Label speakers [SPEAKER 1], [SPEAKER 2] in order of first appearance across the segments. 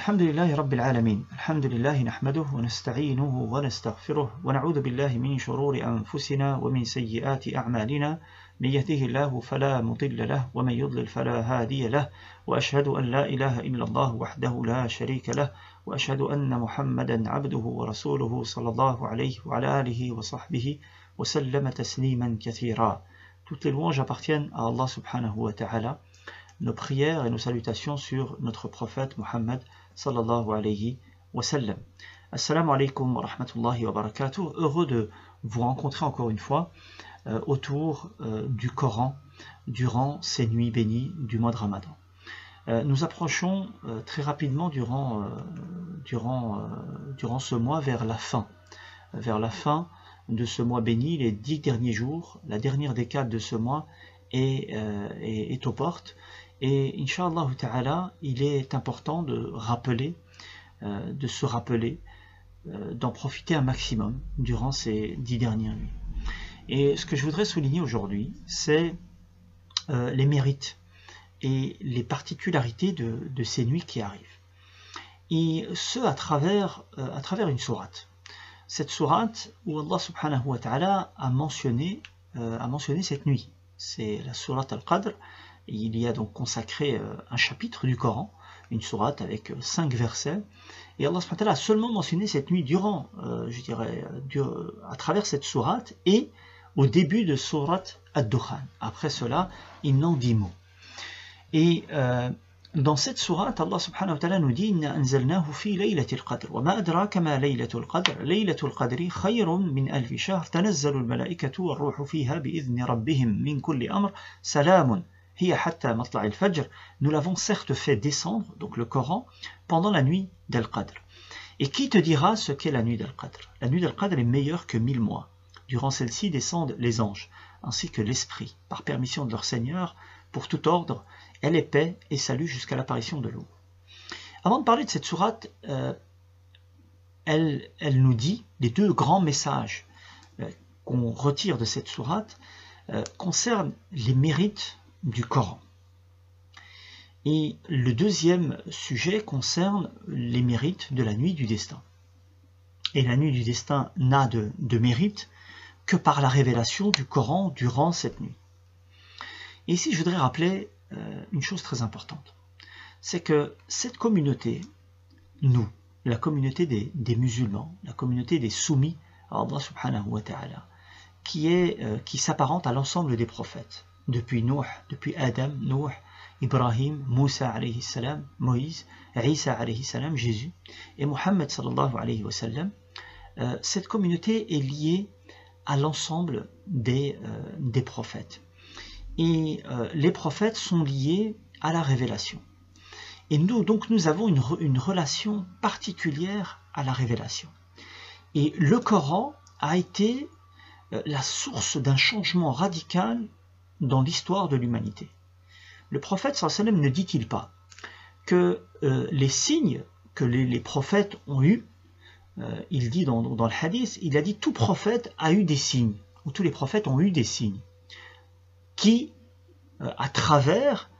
[SPEAKER 1] الحمد لله رب العالمين. الحمد لله نحمده ونستعينه ونستغفره ونعوذ بالله من شرور أنفسنا ومن سيئات أعمالنا. من يهده الله فلا مضل له ومن يضلل فلا هادي له. وأشهد أن لا إله إلا الله وحده لا شريك له. وأشهد أن محمدا عبده ورسوله صلى الله عليه وعلى آله وصحبه وسلم تسليما كثيرا. Toutes les louanges appartiennent à Allah subhanahu wa ta'ala. Nos prières et nos salutations sur notre prophète Muhammad sallallahu alayhi wa sallam. Assalamu alaikum wa rahmatullahi wa barakatuh. Heureux de vous rencontrer encore une fois euh, autour euh, du Coran durant ces nuits bénies du mois de Ramadan. Euh, nous approchons très rapidement durant, durant, durant ce mois vers la fin. Vers la fin de ce mois béni, les dix derniers jours, la dernière décade de ce mois est, est aux portes. Et Inch'Allah ta'ala, il est important de rappeler, euh, de se rappeler, euh, d'en profiter un maximum durant ces dix dernières nuits. Et ce que je voudrais souligner aujourd'hui, c'est euh, les mérites et les particularités de, ces nuits qui arrivent. Et ce à travers, à travers une sourate. Cette sourate où Allah subhanahu wa ta'ala a mentionné, a mentionné cette nuit. C'est la sourate Al-Qadr. Il y a donc consacré euh, un chapitre du Coran, une sourate avec cinq versets. Et Allah a seulement mentionné cette nuit durant, je dirais, à travers cette sourate et au début de sourate Ad-Dukhan. Après cela, il n'en dit mot. Et euh, dans cette sourate, Allah subhanahu wa ta'ala nous dit Inna anzalnahu fi laylatil qadr. Wa ma adraka ma laylatul qadr. Laylatul qadri khayrun min alfi shahr. Tanazzalu al-malaikatu wa ruhu fiha bi'idhni rabbihim min kulli amr. Salamun. Nous l'avons certes fait descendre, donc le Coran, pendant la nuit d'Al-Qadr. Et qui te dira ce qu'est la nuit d'Al-Qadr? La nuit d'Al-Qadr est meilleure que mille mois. Durant celle-ci descendent les anges, ainsi que l'Esprit, par permission de leur Seigneur, pour tout ordre, elle est paix et salut jusqu'à l'apparition de l'eau. Avant de parler de cette sourate, euh, elle, elle, nous dit les deux grands messages euh, qu'on retire de cette sourate euh, concernent les mérites du Coran. Et le deuxième sujet concerne les mérites de la nuit du destin. Et la nuit du destin n'a de, mérite que par la révélation du Coran durant cette nuit. Ici, je voudrais rappeler euh, une chose très importante. C'est que cette communauté, nous, la communauté des, des, musulmans, la communauté des soumis à Allah subhanahu wa ta'ala, qui, est, euh, qui s'apparente à l'ensemble des prophètes, depuis Nuh, depuis Adam, Nuh, Ibrahim, Moussa salam, Moïse, Isa salam, Jésus, et sallam, euh, cette communauté est liée à l'ensemble des, euh, prophètes. Et euh, les prophètes sont liés à la révélation. Et nous, donc, nous avons une, relation particulière à la révélation. Et le Coran a été la source d'un changement radical dans l'histoire de l'humanité. Le prophète sallam ne dit-il pas que les signes que les, prophètes ont eus euh, il dit dans, le hadith, il a dit tout prophète a eu des signes, ou tous les prophètes ont eu des signes, qui, euh, à travers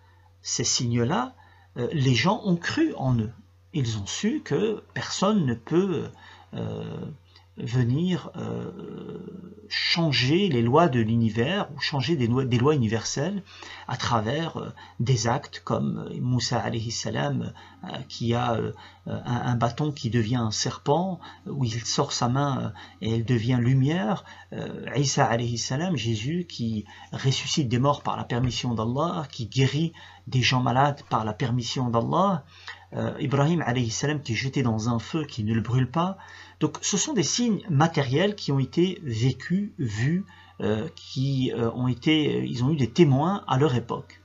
[SPEAKER 1] ces signes-là, euh, les gens ont cru en eux. Ils ont su que personne ne peut venir changer les lois de l'univers ou changer des lois, universelles à travers des actes comme Moussa alayhi salam qui a un, bâton qui devient un serpent où il sort sa main et elle devient lumière Isa alayhi salam Jésus qui ressuscite des morts par la permission d'Allah qui guérit des gens malades par la permission d'Allah euh, Ibrahim alayhi salam qui est jeté dans un feu qui ne le brûle pas. Donc ce sont des signes matériels qui ont été vécus, vus, euh, qui euh, ont été, ils ont eu des témoins à leur époque.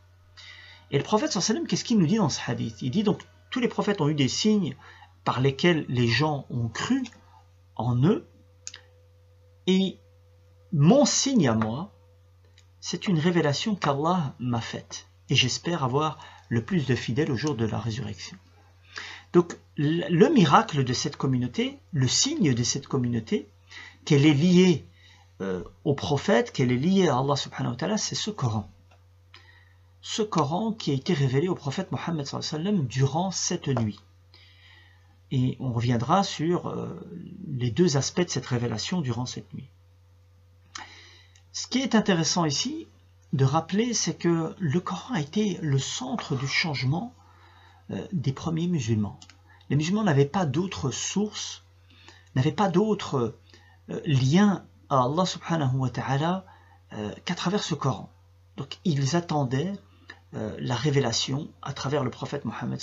[SPEAKER 1] Et le prophète sallam, qu'est-ce qu'il nous dit dans ce hadith? Il dit donc tous les prophètes ont eu des signes par lesquels les gens ont cru en eux. Et mon signe à moi, c'est une révélation qu'Allah m'a faite. Et j'espère avoir le plus de fidèles au jour de la résurrection. Donc le miracle de cette communauté, le signe de cette communauté, qu'elle est liée euh, au prophète, qu'elle est liée à Allah subhanahu wa ta'ala, c'est ce Coran. Ce Coran qui a été révélé au prophète Mohammed durant cette nuit. Et on reviendra sur les deux aspects de cette révélation durant cette nuit. Ce qui est intéressant ici de rappeler, c'est que le Coran a été le centre du changement des premiers musulmans. Les musulmans n'avaient pas d'autres sources, n'avaient pas d'autres liens à Allah subhanahu wa ta'ala qu'à travers ce Coran. Donc ils attendaient euh, la révélation à travers le prophète Mohammed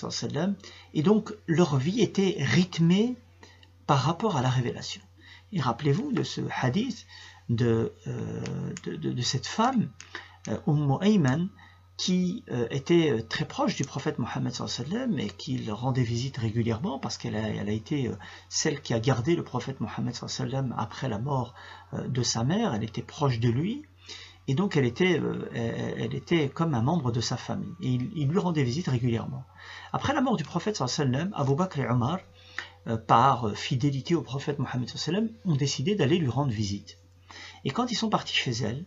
[SPEAKER 1] et donc leur vie était rythmée par rapport à la révélation. Et rappelez-vous de ce hadith de, euh, de, cette femme, euh, Umm Ayman, qui était très proche du prophète Mohammed et qui rendait visite régulièrement parce qu'elle a, été celle qui a gardé le prophète Mohammed après la mort de sa mère, elle était proche de lui et donc elle était, euh, elle était comme un membre de sa famille. Et il, lui rendait visite régulièrement. Après la mort du prophète sallam, Abu Bakr et Omar, euh, par fidélité au prophète Mohammed sallam, ont décidé d'aller lui rendre visite. Et quand ils sont partis chez elle,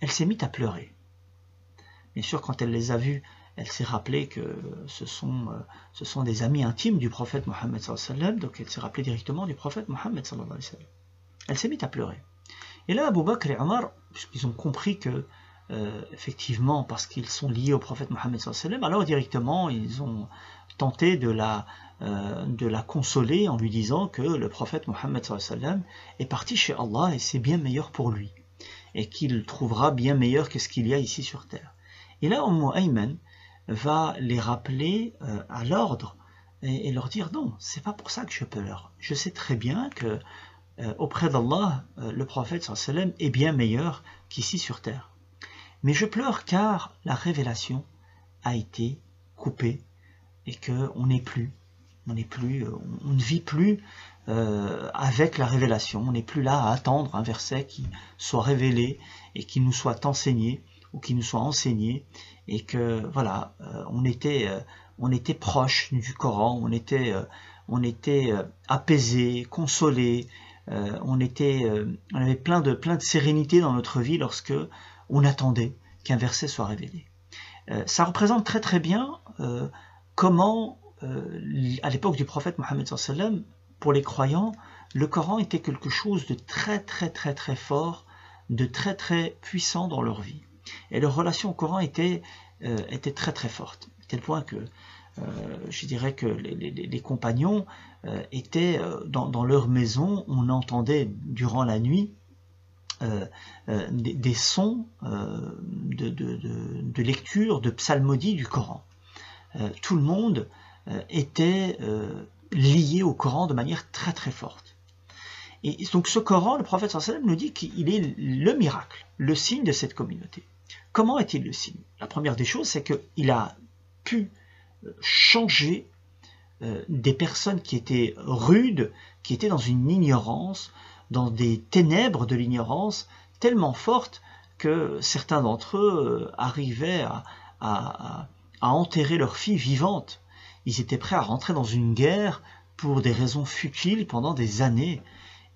[SPEAKER 1] elle s'est mise à pleurer. Bien sûr, quand elle les a vus, elle s'est rappelée que ce sont, euh, ce sont des amis intimes du prophète Mohammed sallam, donc elle s'est rappelée directement du prophète Mohammed sallam. Elle s'est mise à pleurer. Et là, Abu Bakr et Omar, puisqu'ils ont compris que, euh, effectivement, parce qu'ils sont liés au prophète Mohammed alors directement, ils ont tenté de la, euh, de la consoler en lui disant que le prophète Mohammed est parti chez Allah et c'est bien meilleur pour lui. Et qu'il trouvera bien meilleur que ce qu'il y a ici sur terre. Et là, Umm Ayman va les rappeler euh, à l'ordre et, leur dire non, c'est pas pour ça que je pleure. Je sais très bien que euh, auprès d'Allah, euh, le prophète sallam est bien meilleur qu'ici sur terre. Mais je pleure car la révélation a été coupée et qu'on n'est plus, on n'est plus, on ne vit plus avec la révélation. On n'est plus là à attendre un verset qui soit révélé et qui nous soit enseigné ou qui nous soit enseigné et que voilà, on était, on était proche du Coran, on était, on était apaisé, consolé, euh, on, était, euh, on avait plein de, plein de sérénité dans notre vie lorsque on attendait qu'un verset soit révélé. Euh, ça représente très très bien comment, à l'époque du prophète Mohammed pour les croyants, le Coran était quelque chose de très très très très fort, de très très puissant dans leur vie. Et leur relation au Coran était, était très très forte, tel point que euh, je dirais que les, compagnons euh, étaient euh, dans, leur maison, on entendait durant la nuit des, sons de, lecture, de psalmodie du Coran. tout le monde était lié au Coran de manière très très forte. Et donc ce Coran, le prophète nous dit qu'il est le miracle, le signe de cette communauté. Comment est-il le signe? La première des choses, c'est qu'il a pu changer euh, des personnes qui étaient rudes, qui étaient dans une ignorance, dans des ténèbres de l'ignorance tellement fortes que certains d'entre eux euh, arrivaient à, enterrer leur fille vivante. Ils étaient prêts à rentrer dans une guerre pour des raisons futiles pendant des années.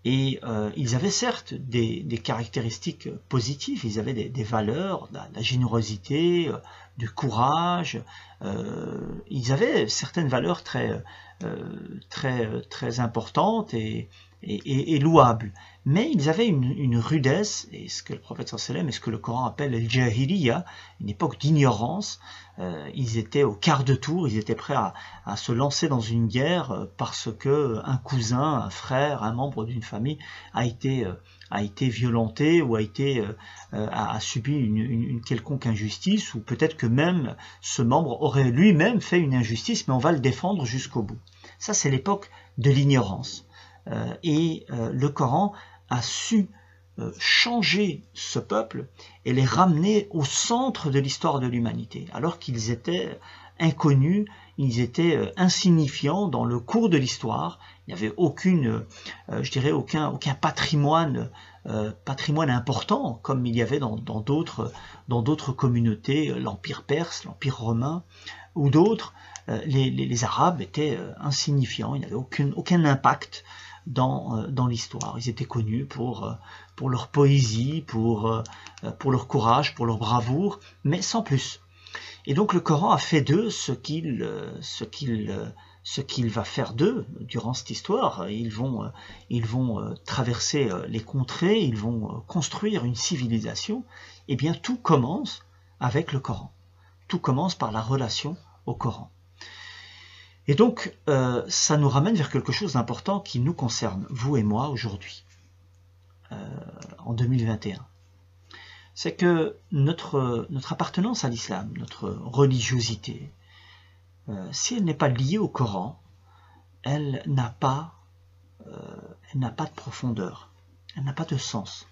[SPEAKER 1] Et euh, ils avaient certes des, caractéristiques positives, ils avaient des, valeurs, la, générosité, du courage. Euh, ils avaient certaines valeurs très, euh, très, très importantes et, et, louables. Mais ils avaient une, rudesse, et ce que le prophète sallam et ce que le Coran appelle le jahiliya, une époque d'ignorance. Euh, ils étaient au quart de tour, ils étaient prêts à, se lancer dans une guerre parce que un cousin, un frère, un membre d'une famille a été a été violenté ou a été euh, euh, a, subi une, quelconque injustice ou peut-être que même ce membre aurait lui-même fait une injustice mais on va le défendre jusqu'au bout. Ça c'est l'époque de l'ignorance euh, et le Coran a su changer ce peuple et les ramener au centre de l'histoire de l'humanité alors qu'ils étaient inconnus, ils étaient insignifiants dans le cours de l'histoire il n'y avait aucune, euh, je dirais, aucun, aucun patrimoine, euh, patrimoine important comme il y avait dans d'autres dans d'autres communautés, l'Empire perse, l'Empire romain ou d'autres. Euh, les, Arabes étaient insignifiants, ils n'avaient aucun impact dans, dans l'histoire. Ils étaient connus pour, pour leur poésie, pour, pour leur courage, pour leur bravoure, mais sans plus. Et donc le Coran a fait d'eux ce qu'il va faire d'eux durant cette histoire. Ils vont traverser les contrées, ils vont construire une civilisation. Eh bien, tout commence avec le Coran. Tout commence par la relation au Coran. Et donc, euh, ça nous ramène vers quelque chose d'important qui nous concerne, vous et moi, aujourd'hui, euh, en 2021. C'est que notre, notre appartenance à l'islam, notre religiosité, euh, si elle n'est pas liée au Coran, elle n'a pas, elle n'a pas de profondeur, elle n'a pas de sens.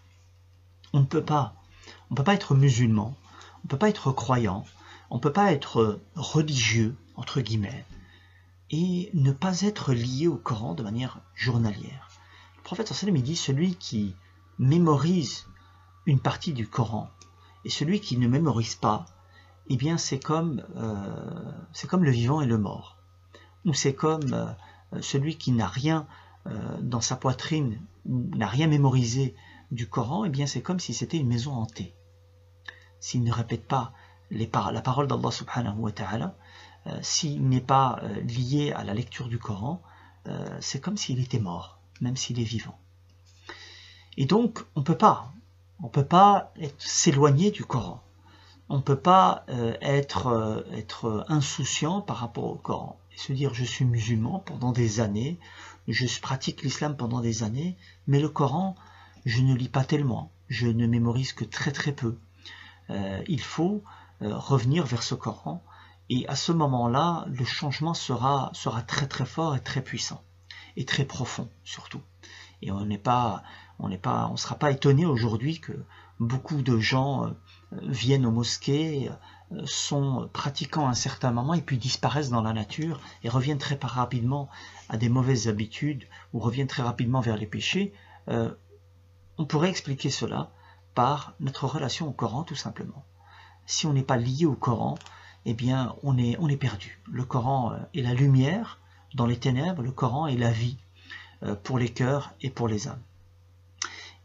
[SPEAKER 1] On ne peut pas, on peut pas être musulman, on ne peut pas être croyant, on ne peut pas être religieux, entre guillemets, et ne pas être lié au Coran de manière journalière. Le prophète sallam dit celui qui mémorise une partie du Coran et celui qui ne mémorise pas, eh bien c'est comme, euh, c'est comme le vivant et le mort. Ou c'est comme euh, celui qui n'a rien euh, dans sa poitrine, n'a rien mémorisé du Coran, eh bien c'est comme si c'était une maison hantée. S'il ne répète pas les la parole d'Allah subhanahu wa ta'ala, s'il n'est pas euh, lié à la lecture du Coran, euh, c'est comme s'il était mort, même s'il est vivant. Et donc, on ne peut pas, on peut pas s'éloigner du Coran. On ne peut pas être, être insouciant par rapport au Coran et se dire je suis musulman pendant des années, je pratique l'islam pendant des années, mais le Coran, je ne lis pas tellement, je ne mémorise que très très peu. il faut revenir vers ce Coran et à ce moment-là, le changement sera, sera très très fort et très puissant. Et très profond surtout. Et on n'est pas, on n'est pas, on sera pas étonné aujourd'hui que beaucoup de gens euh, viennent aux mosquées, euh, sont pratiquants à un certain moment et puis disparaissent dans la nature et reviennent très rapidement à des mauvaises habitudes ou reviennent très rapidement vers les péchés. Euh, on pourrait expliquer cela par notre relation au Coran tout simplement. Si on n'est pas lié au Coran, eh bien, on est, on est perdu. Le Coran euh, est la lumière dans les ténèbres, le Coran est la vie euh, pour les cœurs et pour les âmes.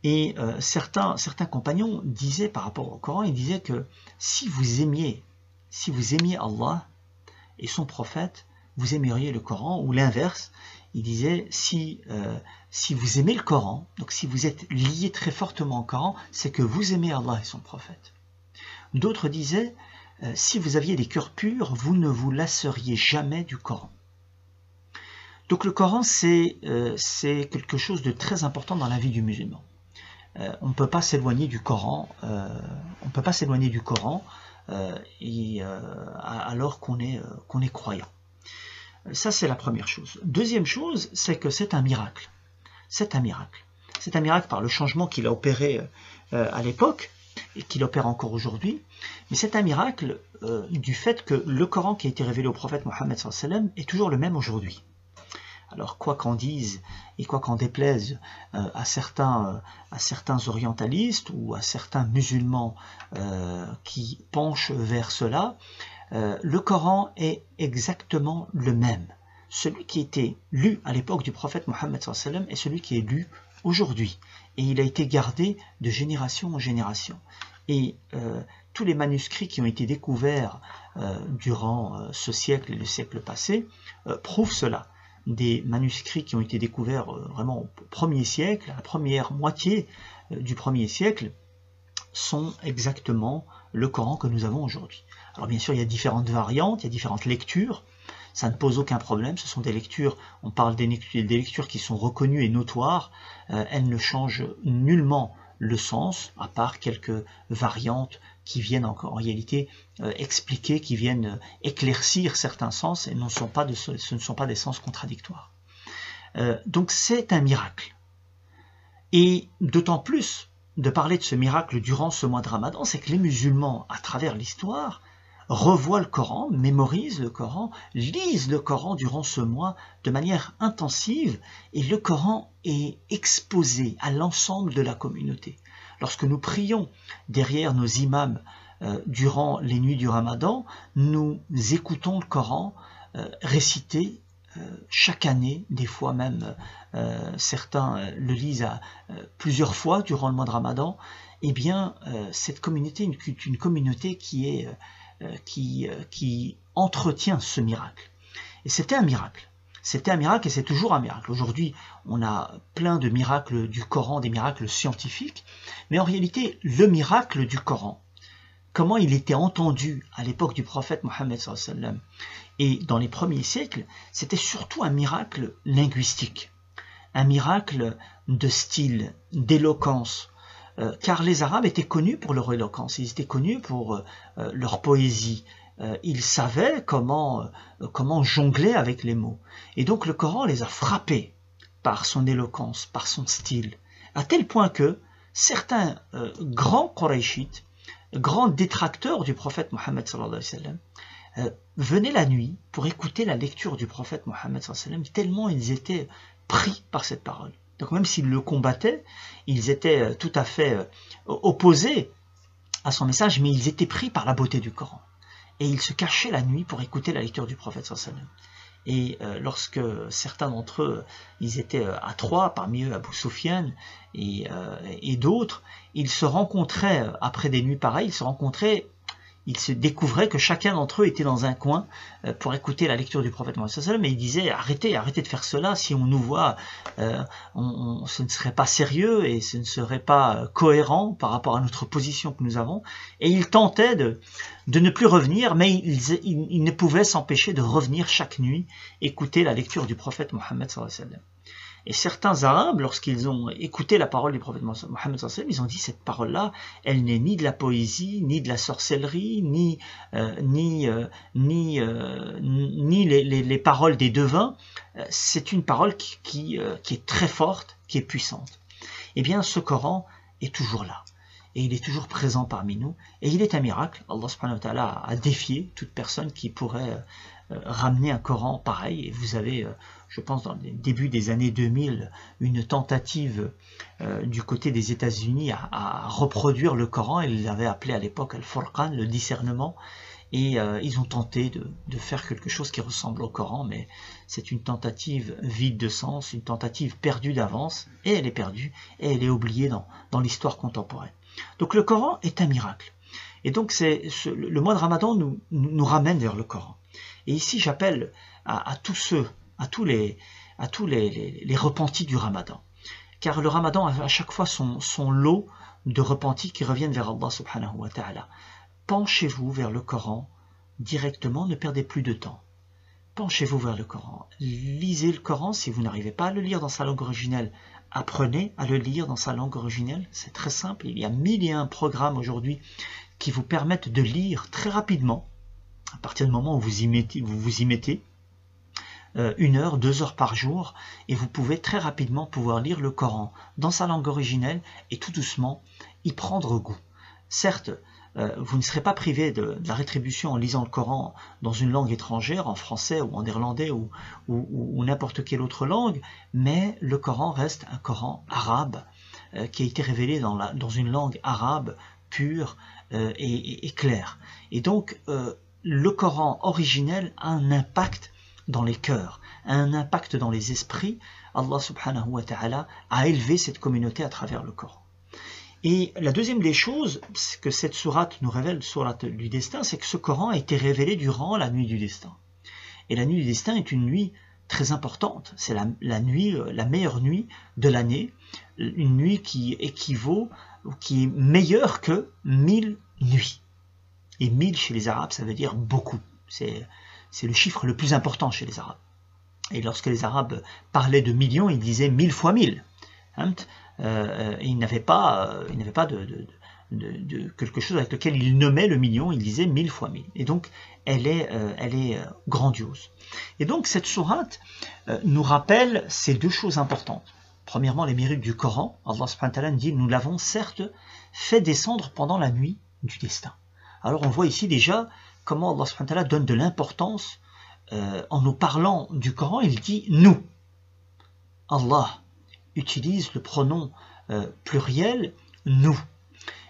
[SPEAKER 1] Et euh, certains, certains compagnons disaient par rapport au Coran, ils disaient que si vous aimiez, si vous aimiez Allah et son prophète, vous aimeriez le Coran, ou l'inverse, il disait si, si vous aimez le Coran, donc si vous êtes lié très fortement au Coran, c'est que vous aimez Allah et son prophète. D'autres disaient euh, si vous aviez des cœurs purs, vous ne vous lasseriez jamais du Coran. Donc le Coran, c'est euh, quelque chose de très important dans la vie du musulman. Euh, on ne peut pas s'éloigner du Coran, on peut pas s'éloigner du Coran et, alors qu'on est croyant. Ça, c'est la première chose. Deuxième chose, c'est que c'est un miracle. C'est un miracle. C'est un miracle par le changement qu'il a opéré à l'époque, et qu'il opère encore aujourd'hui. Mais c'est un miracle euh, du fait que le Coran qui a été révélé au prophète Mohammed est toujours le même aujourd'hui. Alors quoi qu'en dise et quoi qu'en déplaise euh, à, certains, euh, à certains orientalistes ou à certains musulmans qui penchent vers cela, le Coran est exactement le même. Celui qui était lu à l'époque du prophète Mohammed est celui qui est lu aujourd'hui. Et il a été gardé de génération en génération. Et euh, tous les manuscrits qui ont été découverts euh, durant euh, ce siècle et le siècle passé prouvent cela. Des manuscrits qui ont été découverts vraiment au premier siècle, à la première moitié du premier siècle, sont exactement le Coran que nous avons aujourd'hui. Alors bien sûr, il y a différentes variantes, il y a différentes lectures, ça ne pose aucun problème, ce sont des lectures, on parle des lectures, qui sont reconnues et notoires, euh, elles ne changent nullement le sens, à part quelques variantes qui viennent en, réalité euh, expliquer, qui viennent euh, éclaircir certains sens et ce, ne sont pas des sens contradictoires. donc c'est un miracle. Et d'autant plus de parler de ce miracle durant ce mois de Ramadan, c'est que les musulmans, à travers l'histoire, revoient le Coran, mémorisent le Coran, lisent le Coran durant ce mois de manière intensive et le Coran est exposé à l'ensemble de la communauté. Lorsque nous prions derrière nos imams euh, durant les nuits du Ramadan, nous écoutons le Coran euh, récité euh, chaque année, des fois même certains le lisent plusieurs fois durant le mois de Ramadan, eh bien cette communauté est une communauté qui est qui, euh, qui entretient ce miracle. Et c'était un miracle. C'était un miracle et c'est toujours un miracle. Aujourd'hui, on a plein de miracles du Coran, des miracles scientifiques, mais en réalité, le miracle du Coran, comment il était entendu à l'époque du prophète Mohammed et dans les premiers siècles, c'était surtout un miracle linguistique, un miracle de style, d'éloquence, euh, car les Arabes étaient connus pour leur éloquence, ils étaient connus pour euh, leur poésie, euh, ils savaient comment, jongler avec les mots. Et donc le Coran les a frappés par son éloquence, par son style, à tel point que certains grands Qurayshites, grands détracteurs du prophète Mohammed venaient la nuit pour écouter la lecture du prophète Mohammed tellement ils étaient pris par cette parole. Donc même s'ils le combattaient, ils étaient euh, tout à fait euh, opposés à son message, mais ils étaient pris par la beauté du Coran. Et ils se cachaient la nuit pour écouter la lecture du prophète sallam. Et euh, lorsque certains d'entre eux, ils étaient à trois, parmi eux Abu Sufyan et, et d'autres, ils se rencontraient, après des nuits pareilles, ils se rencontraient il se découvrait que chacun d'entre eux était dans un coin euh, pour écouter la lecture du prophète Mohammed mais il disait arrêtez, arrêtez de faire cela, si on nous voit, euh, ce ne serait pas sérieux et ce ne serait pas euh, cohérent par rapport à notre position que nous avons. Et il tentait de, ne plus revenir, mais il, ne pouvait s'empêcher de revenir chaque nuit écouter la lecture du prophète Mohammed et certains Arabes, lorsqu'ils ont écouté la parole du prophète Mohammed, ils ont dit cette parole-là, elle n'est ni de la poésie, ni de la sorcellerie, ni, euh, ni, euh, ni, euh, ni les, les, paroles des devins. C'est une parole qui, qui, qui, est très forte, qui est puissante. Eh bien, ce Coran est toujours là. Et il est toujours présent parmi nous. Et il est un miracle. Allah a défié toute personne qui pourrait ramener un Coran pareil. Et vous avez je pense dans le début des années 2000, une tentative euh, du côté des États-Unis à, reproduire le Coran. Ils l'avaient appelé à l'époque Al-Furqan, le discernement. Et euh, ils ont tenté de, faire quelque chose qui ressemble au Coran, mais c'est une tentative vide de sens, une tentative perdue d'avance, et elle est perdue, et elle est oubliée dans, l'histoire contemporaine. Donc le Coran est un miracle. Et donc le mois de Ramadan nous, ramène vers le Coran. Et ici j'appelle à, tous ceux à tous les, à tous les, repentis du ramadan. Car le ramadan a à chaque fois son, son lot de repentis qui reviennent vers Allah subhanahu wa ta'ala. Penchez-vous vers le Coran directement, ne perdez plus de temps. Penchez-vous vers le Coran. Lisez le Coran si vous n'arrivez pas à le lire dans sa langue originelle. Apprenez à le lire dans sa langue originelle. C'est très simple. Il y a mille et un programmes aujourd'hui qui vous permettent de lire très rapidement, à partir du moment où vous y mettez, vous, y mettez euh, une heure, deux heures par jour, et vous pouvez très rapidement pouvoir lire le Coran dans sa langue originelle et tout doucement y prendre goût. Certes, euh, vous ne serez pas privé de, la rétribution en lisant le Coran dans une langue étrangère, en français ou en néerlandais ou, n'importe quelle autre langue, mais le Coran reste un Coran arabe euh, qui a été révélé dans, une langue arabe pure et, et, claire. Et donc, le Coran originel a un impact dans les cœurs, un impact dans les esprits, Allah subhanahu wa ta'ala a élevé cette communauté à travers le Coran. Et la deuxième des choses que cette sourate nous révèle, sourate du destin, c'est que ce Coran a été révélé durant la nuit du destin. Et la nuit du destin est une nuit très importante. C'est la, nuit, euh, la meilleure nuit de l'année, une nuit qui équivaut, qui est meilleure que mille nuits. Et mille chez les Arabes, ça veut dire beaucoup. C'est le chiffre le plus important chez les Arabes. Et lorsque les Arabes parlaient de millions, ils disaient mille fois mille. Hein, euh, ils n'avaient pas, euh, de, quelque chose avec lequel ils nommaient le million, ils disaient mille fois mille. Et donc, elle est, euh, elle est grandiose. Et donc, cette sourate nous rappelle ces deux choses importantes. Premièrement, les mérites du Coran. Allah dit Nous l'avons certes fait descendre pendant la nuit du destin. Alors, on voit ici déjà comment Allah donne de l'importance euh, en nous parlant du Coran, il dit nous. Allah utilise le pronom euh, pluriel nous.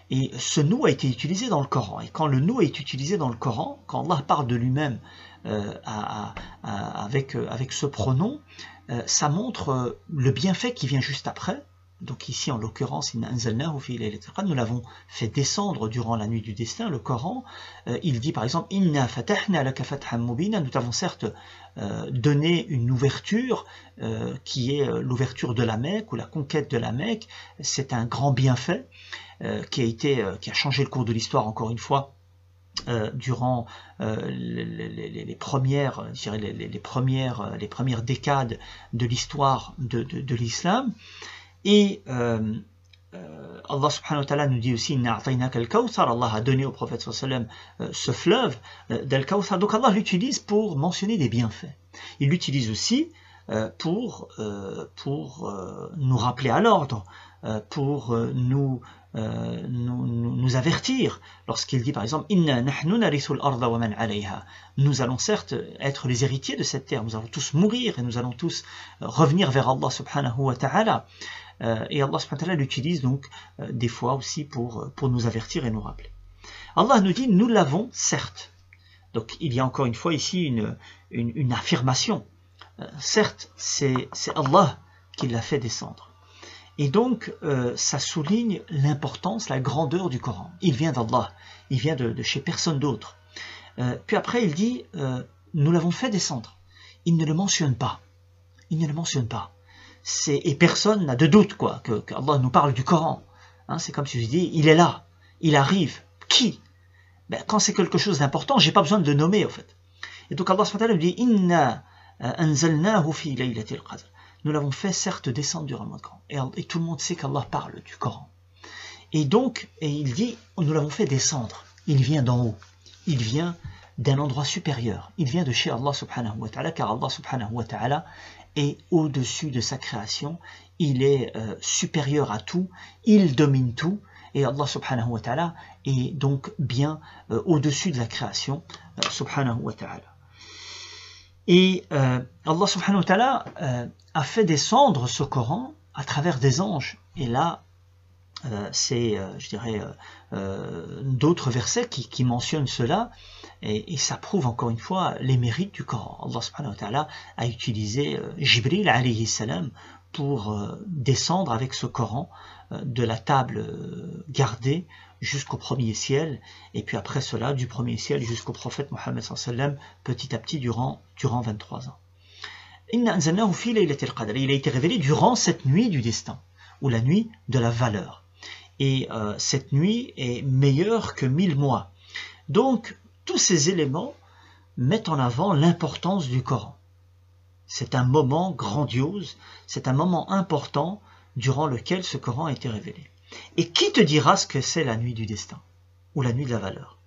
[SPEAKER 1] Et ce nous a été utilisé dans le Coran. Et quand le nous est utilisé dans le Coran, quand Allah parle de lui-même euh, avec ce pronom, ça montre le bienfait qui vient juste après, donc ici en l'occurrence, nous l'avons fait descendre durant la nuit du destin, le Coran. Euh, il dit par exemple Inna fatahna Nous avons certes euh, donné une ouverture euh, qui est l'ouverture de la Mecque ou la conquête de la Mecque. C'est un grand bienfait qui a été, qui a changé le cours de l'histoire encore une fois. durant les, premières, les, premières, les premières décades de l'histoire de, de l'islam. Et euh, euh, Allah subhanahu wa ta'ala nous dit aussi Allah a donné au prophète sallam euh, ce fleuve euh, d'Al-Kawthar. Donc Allah l'utilise pour mentionner des bienfaits. Il l'utilise aussi pour, pour nous rappeler à l'ordre, pour nous, nous, avertir. Lorsqu'il dit par exemple Inna nahnu arda wa man Nous allons certes être les héritiers de cette terre, nous allons tous mourir et nous allons tous revenir vers Allah subhanahu wa ta'ala. Euh, et Allah l'utilise donc euh, des fois aussi pour, euh, pour nous avertir et nous rappeler. Allah nous dit, nous l'avons certes. Donc il y a encore une fois ici une, une, affirmation. certes, c'est Allah qui l'a fait descendre. Et donc, ça souligne l'importance, la grandeur du Coran. Il vient d'Allah, il vient de, de, chez personne d'autre. puis après, il dit, nous l'avons fait descendre. Il ne le mentionne pas. Il ne le mentionne pas et personne n'a de doute quoi que, Allah nous parle du Coran. Hein, c'est comme si je dis il est là, il arrive. Qui? Ben, Quand c'est quelque chose d'important, j'ai pas besoin de le nommer en fait. Et donc Allah nous dit Inna euh, anzalnahu fi laylatil qadr. Nous l'avons fait certes descendre durant le Coran. Et, tout le monde sait qu'Allah parle du Coran. Et donc, et il dit, nous l'avons fait descendre. Il vient d'en haut. Il vient d'un endroit supérieur. Il vient de chez Allah subhanahu wa ta'ala, car Allah subhanahu wa ta'ala est au-dessus de sa création, il est euh, supérieur à tout, il domine tout, et Allah subhanahu wa ta'ala est donc bien euh, au-dessus de la création, euh, subhanahu wa ta'ala. Et Allah subhanahu wa ta'ala a fait descendre ce Coran à travers des anges. Et là, c'est, je dirais, d'autres versets qui, mentionnent cela. Et, ça prouve encore une fois les mérites du Coran. Allah ta'ala a utilisé euh, Jibril alayhi salam pour euh, descendre avec ce Coran euh, de la table gardée jusqu'au premier ciel, et puis après cela, du premier ciel jusqu'au prophète Mohammed sallam, petit à petit durant, durant 23 ans. Il a été révélé durant cette nuit du destin, ou la nuit de la valeur. Et cette nuit est meilleure que mille mois. Donc, tous ces éléments mettent en avant l'importance du Coran. C'est un moment grandiose, c'est un moment important durant lequel ce Coran a été révélé. Et qui te dira ce que c'est la nuit du destin ou la nuit de la valeur?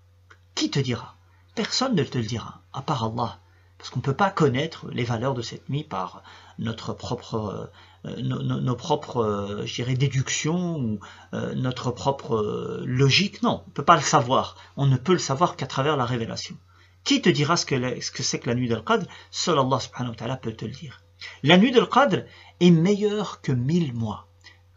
[SPEAKER 1] Qui te dira? Personne ne te le dira, à part Allah. Parce qu'on ne peut pas connaître les valeurs de cette nuit par notre propre, euh, nos, propres, euh, déductions ou euh, notre propre logique. Non, on ne peut pas le savoir. On ne peut le savoir qu'à travers la révélation. Qui te dira ce que, ce que c'est que la nuit de Qadr? Seul Allah subhanahu wa peut te le dire. La nuit de Qadr est meilleure que mille mois.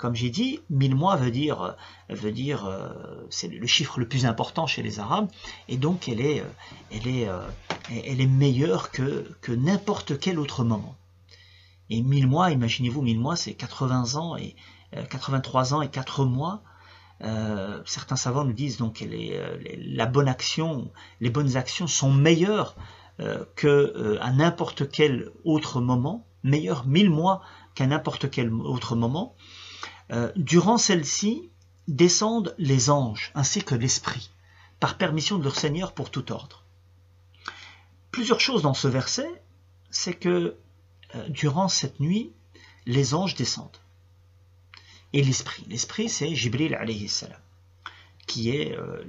[SPEAKER 1] Comme j'ai dit, mille mois veut dire, euh, veut dire euh, c'est le chiffre le plus important chez les Arabes, et donc elle est, euh, elle est, elle est meilleure que, que n'importe quel autre moment. Et mille mois, imaginez-vous, mille mois, c'est 80 ans et 83 ans et 4 mois. certains savants nous disent donc que la bonne action, les bonnes actions sont meilleures que à n'importe quel autre moment, meilleures mille mois qu'à n'importe quel autre moment. Euh, durant celle-ci descendent les anges ainsi que l'Esprit, par permission de leur Seigneur pour tout ordre. Plusieurs choses dans ce verset, c'est que euh, durant cette nuit, les anges descendent. Et l'Esprit, l'Esprit c'est Jibril alayhi qui est euh,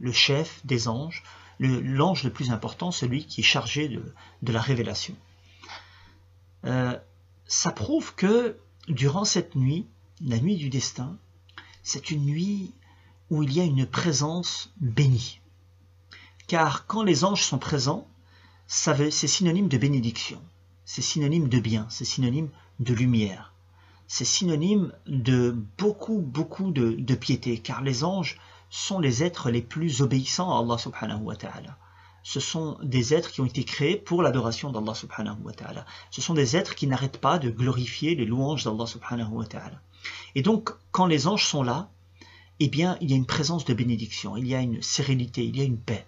[SPEAKER 1] le, chef des anges, l'ange le, plus important, celui qui est chargé de la révélation. ça prouve que durant cette nuit, la nuit du destin, c'est une nuit où il y a une présence bénie. Car quand les anges sont présents, c'est synonyme de bénédiction, c'est synonyme de bien, c'est synonyme de lumière, c'est synonyme de beaucoup, beaucoup de, piété, car les anges sont les êtres les plus obéissants à Allah subhanahu wa ta'ala. Ce sont des êtres qui ont été créés pour l'adoration d'Allah subhanahu wa ta'ala. Ce sont des êtres qui n'arrêtent pas de glorifier les louanges d'Allah subhanahu wa ta'ala. Et donc, quand les anges sont là, eh bien, il y a une présence de bénédiction, il y a une sérénité, il y a une paix.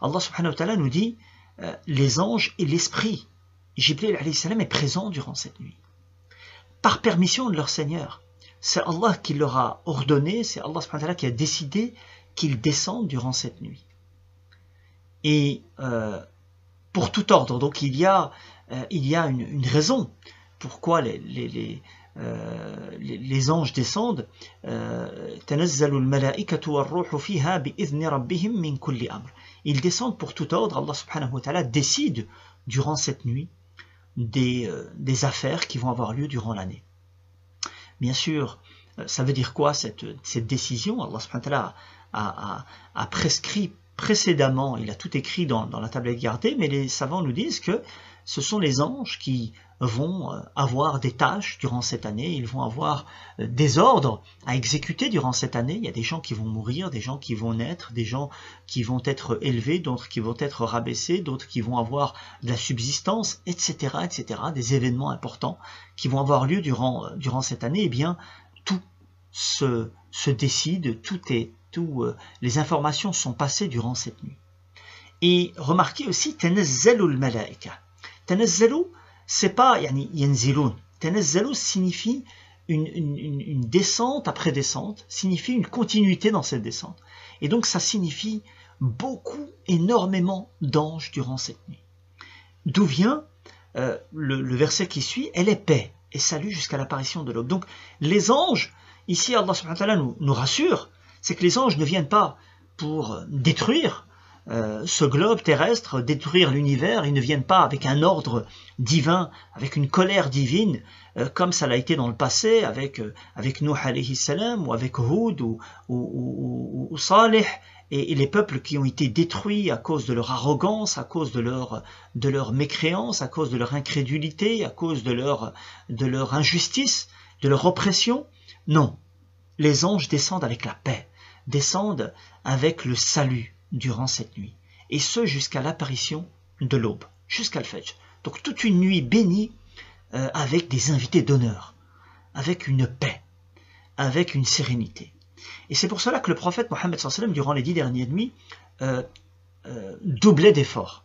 [SPEAKER 1] Allah subhanahu wa ta'ala nous dit, euh, les anges et l'esprit. Jibril salam est présent durant cette nuit. Par permission de leur Seigneur. C'est Allah qui leur a ordonné, c'est Allah subhanahu wa ta'ala qui a décidé qu'ils descendent durant cette nuit. Et euh, pour tout ordre, donc il y a, euh, une, raison pourquoi les, les, anges descendent. Ils descendent pour tout ordre. Allah subhanahu wa ta'ala décide durant cette nuit des, euh, affaires qui vont avoir lieu durant l'année. Bien sûr, euh, ça veut dire quoi cette, décision? Allah subhanahu wa ta'ala a, prescrit précédemment, il a tout écrit dans, dans la tablette gardée, mais les savants nous disent que ce sont les anges qui vont euh, avoir des tâches durant cette année, ils vont avoir euh, des ordres à exécuter durant cette année. Il y a des gens qui vont mourir, des gens qui vont naître, des gens qui vont être élevés, d'autres qui vont être rabaissés, d'autres qui vont avoir de la subsistance, etc., etc., des événements importants qui vont avoir lieu durant, euh, cette année. Eh bien, tout se décide, tout est, tout, les informations sont passées durant cette nuit. Et remarquez aussi, Tanazzalu malaika Tanazzalu, c'est pas yani, yanzilun. Signifie une, descente après descente, signifie une continuité dans cette descente. Et donc ça signifie beaucoup, énormément d'anges durant cette nuit. D'où vient euh, le, verset qui suit Elle est paix et salut jusqu'à l'apparition de l'aube. Donc les anges, ici Allah subhanahu wa nous, nous rassure, c'est que les anges ne viennent pas pour détruire, euh, ce globe terrestre, détruire l'univers, ils ne viennent pas avec un ordre divin, avec une colère divine, euh, comme ça l'a été dans le passé avec, euh, avec Nuh alayhi salam, ou avec Hud, ou, ou, et, les peuples qui ont été détruits à cause de leur arrogance, à cause de leur, mécréance, à cause de leur incrédulité, à cause de leur injustice, de leur oppression. Non, les anges descendent avec la paix, descendent avec le salut, durant cette nuit, et ce jusqu'à l'apparition de l'aube, jusqu'à le Fajr. Donc toute une nuit bénie euh, avec des invités d'honneur, avec une paix, avec une sérénité. Et c'est pour cela que le prophète Mohammed durant les dix dernières nuits, euh, euh, doublait d'efforts.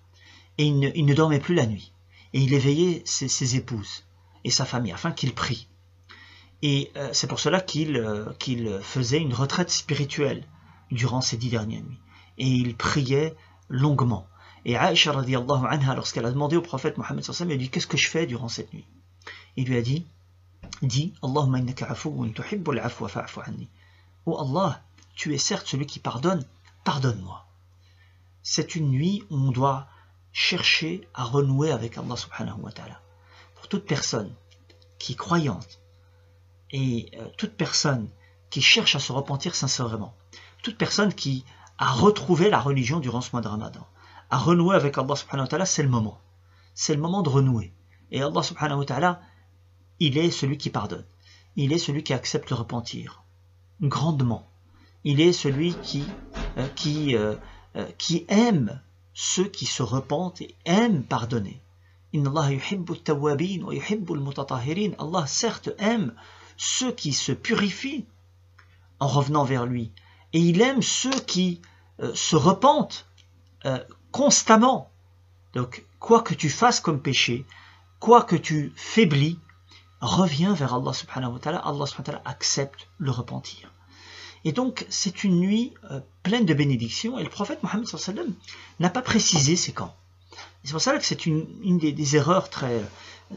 [SPEAKER 1] Et il ne, dormait plus la nuit. Et il éveillait ses, épouses et sa famille afin qu'il prie. Et c'est pour cela qu'il qu'il faisait une retraite spirituelle durant ces dix dernières nuits et il priait longuement. Et Aïcha anha, lorsqu'elle a demandé au prophète Mohammed sallallahu elle a dit Qu'est-ce que je fais durant cette nuit? Il lui a dit Dis Allahumma innaka tuhibbul afwa fa'fu anni. Oh Allah, tu es certes celui qui pardonne, pardonne-moi. C'est une nuit où on doit chercher à renouer avec Allah subhanahu wa ta'ala. Pour toute personne qui est croyante et euh, toute personne qui cherche à se repentir sincèrement, toute personne qui à retrouver la religion durant ce mois de Ramadan. À renouer avec Allah subhanahu wa ta'ala, c'est le moment. C'est le moment de renouer. Et Allah subhanahu wa ta'ala, il est celui qui pardonne. Il est celui qui accepte le repentir. Grandement. Il est celui qui, euh, qui, euh, qui aime ceux qui se repentent et aime pardonner. Allah certes aime ceux qui se purifient en revenant vers lui. Et il aime ceux qui euh, se repentent euh, constamment. Donc, quoi que tu fasses comme péché, quoi que tu faiblis, reviens vers Allah subhanahu wa ta'ala. Allah subhanahu wa ta'ala accepte le repentir. Et donc, c'est une nuit euh, pleine de bénédictions. Et le prophète Mohammed n'a pas précisé c'est quand. C'est pour ça que c'est une, des, erreurs très,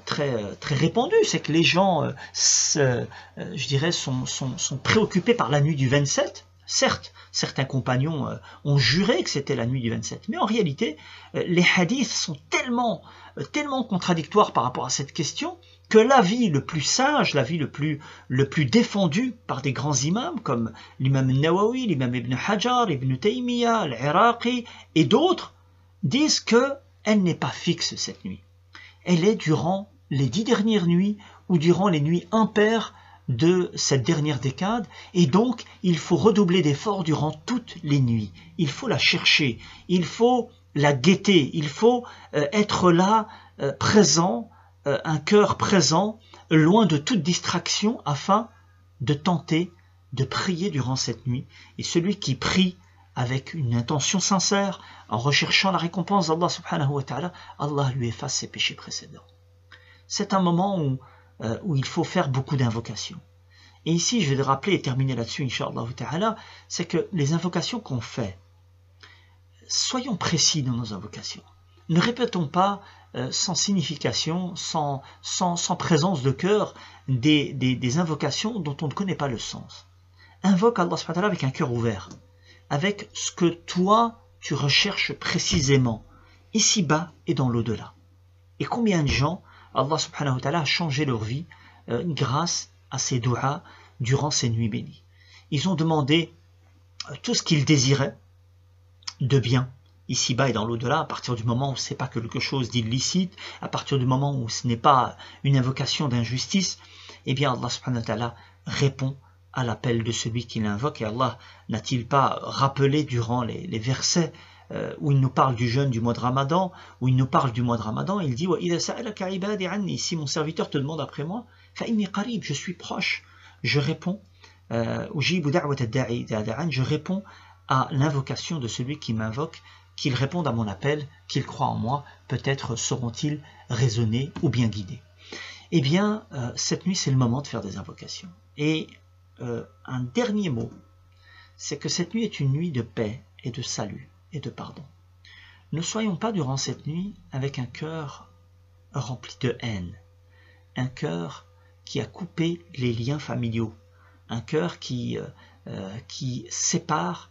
[SPEAKER 1] très, très répandues. C'est que les gens, je dirais, sont, sont, sont préoccupés par la nuit du 27 Certes, certains compagnons euh, ont juré que c'était la nuit du 27, mais en réalité, euh, les hadiths sont tellement, euh, tellement contradictoires par rapport à cette question que l'avis le plus sage, l'avis le plus, le plus défendu par des grands imams comme l'imam Nawawi, l'imam Ibn Hajar, Ibn Taymiyyah, l'Iraqi et d'autres, disent que elle n'est pas fixe cette nuit. Elle est durant les dix dernières nuits ou durant les nuits impaires de cette dernière décade et donc il faut redoubler d'efforts durant toutes les nuits. Il faut la chercher, il faut la gaieté, il faut euh, être là, euh, présent, euh, un cœur présent, loin de toute distraction, afin de tenter de prier durant cette nuit. Et celui qui prie avec une intention sincère, en recherchant la récompense d'Allah subhanahu wa ta'ala, Allah lui efface ses péchés précédents. C'est un moment où, où il faut faire beaucoup d'invocations. Et ici, je vais le rappeler et terminer là-dessus, Inch'Allah ta'ala, c'est que les invocations qu'on fait, soyons précis dans nos invocations. Ne répétons pas euh, sans signification, sans, sans, sans, présence de cœur, des, des, invocations dont on ne connaît pas le sens. Invoque Allah avec un cœur ouvert, avec ce que toi tu recherches précisément, ici-bas et dans l'au-delà. Et combien de gens, Allah subhanahu wa a changé leur vie euh, grâce à ces doigts durant ces nuits bénies. Ils ont demandé euh, tout ce qu'ils désiraient de bien, ici-bas et dans l'au-delà, à partir du moment où ce n'est pas quelque chose d'illicite, à partir du moment où ce n'est pas une invocation d'injustice, eh bien Allah subhanahu wa répond à l'appel de celui qui l'invoque. Et Allah n'a-t-il pas rappelé durant les, versets euh, où il nous parle du jeûne du mois de Ramadan, où il nous parle du mois de Ramadan, il dit Si mon serviteur te demande après moi, je suis proche, je réponds, euh, je réponds à l'invocation de celui qui m'invoque, qu'il réponde à mon appel, qu'il croit en moi, peut-être seront-ils raisonnés ou bien guidés. Eh bien, euh, cette nuit, c'est le moment de faire des invocations. Et euh, un dernier mot, c'est que cette nuit est une nuit de paix et de salut et de pardon. Ne soyons pas durant cette nuit avec un cœur rempli de haine, un cœur qui a coupé les liens familiaux, un cœur qui, euh, euh, qui, sépare,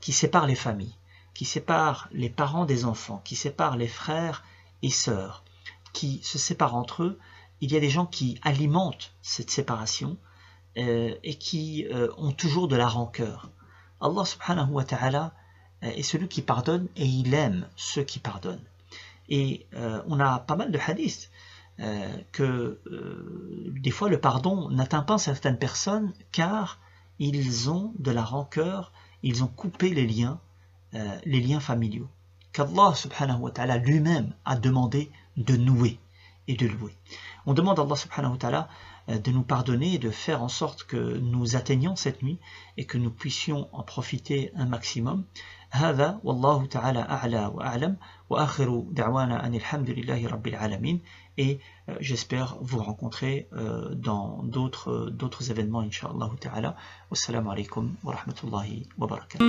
[SPEAKER 1] qui sépare les familles, qui sépare les parents des enfants, qui sépare les frères et sœurs, qui se séparent entre eux. Il y a des gens qui alimentent cette séparation et qui ont toujours de la rancœur. Allah subhanahu wa ta'ala est celui qui pardonne et il aime ceux qui pardonnent. Et on a pas mal de hadiths euh, que euh, des fois le pardon n'atteint pas certaines personnes car ils ont de la rancœur, ils ont coupé les liens, euh, les liens familiaux, qu'Allah subhanahu wa ta'ala lui-même a demandé de nouer et de louer. On demande à Allah subhanahu wa ta'ala de nous pardonner et de faire en sorte que nous atteignions cette nuit et que nous puissions en profiter un maximum. هذا والله تعالى أعلى وأعلم وآخر دعوانا أن الحمد لله رب العالمين et euh, j'espère vous rencontrer euh, dans d'autres d'autres événements inshallah ta'ala wassalamu alaikum wa rahmatullahi wa barakatuh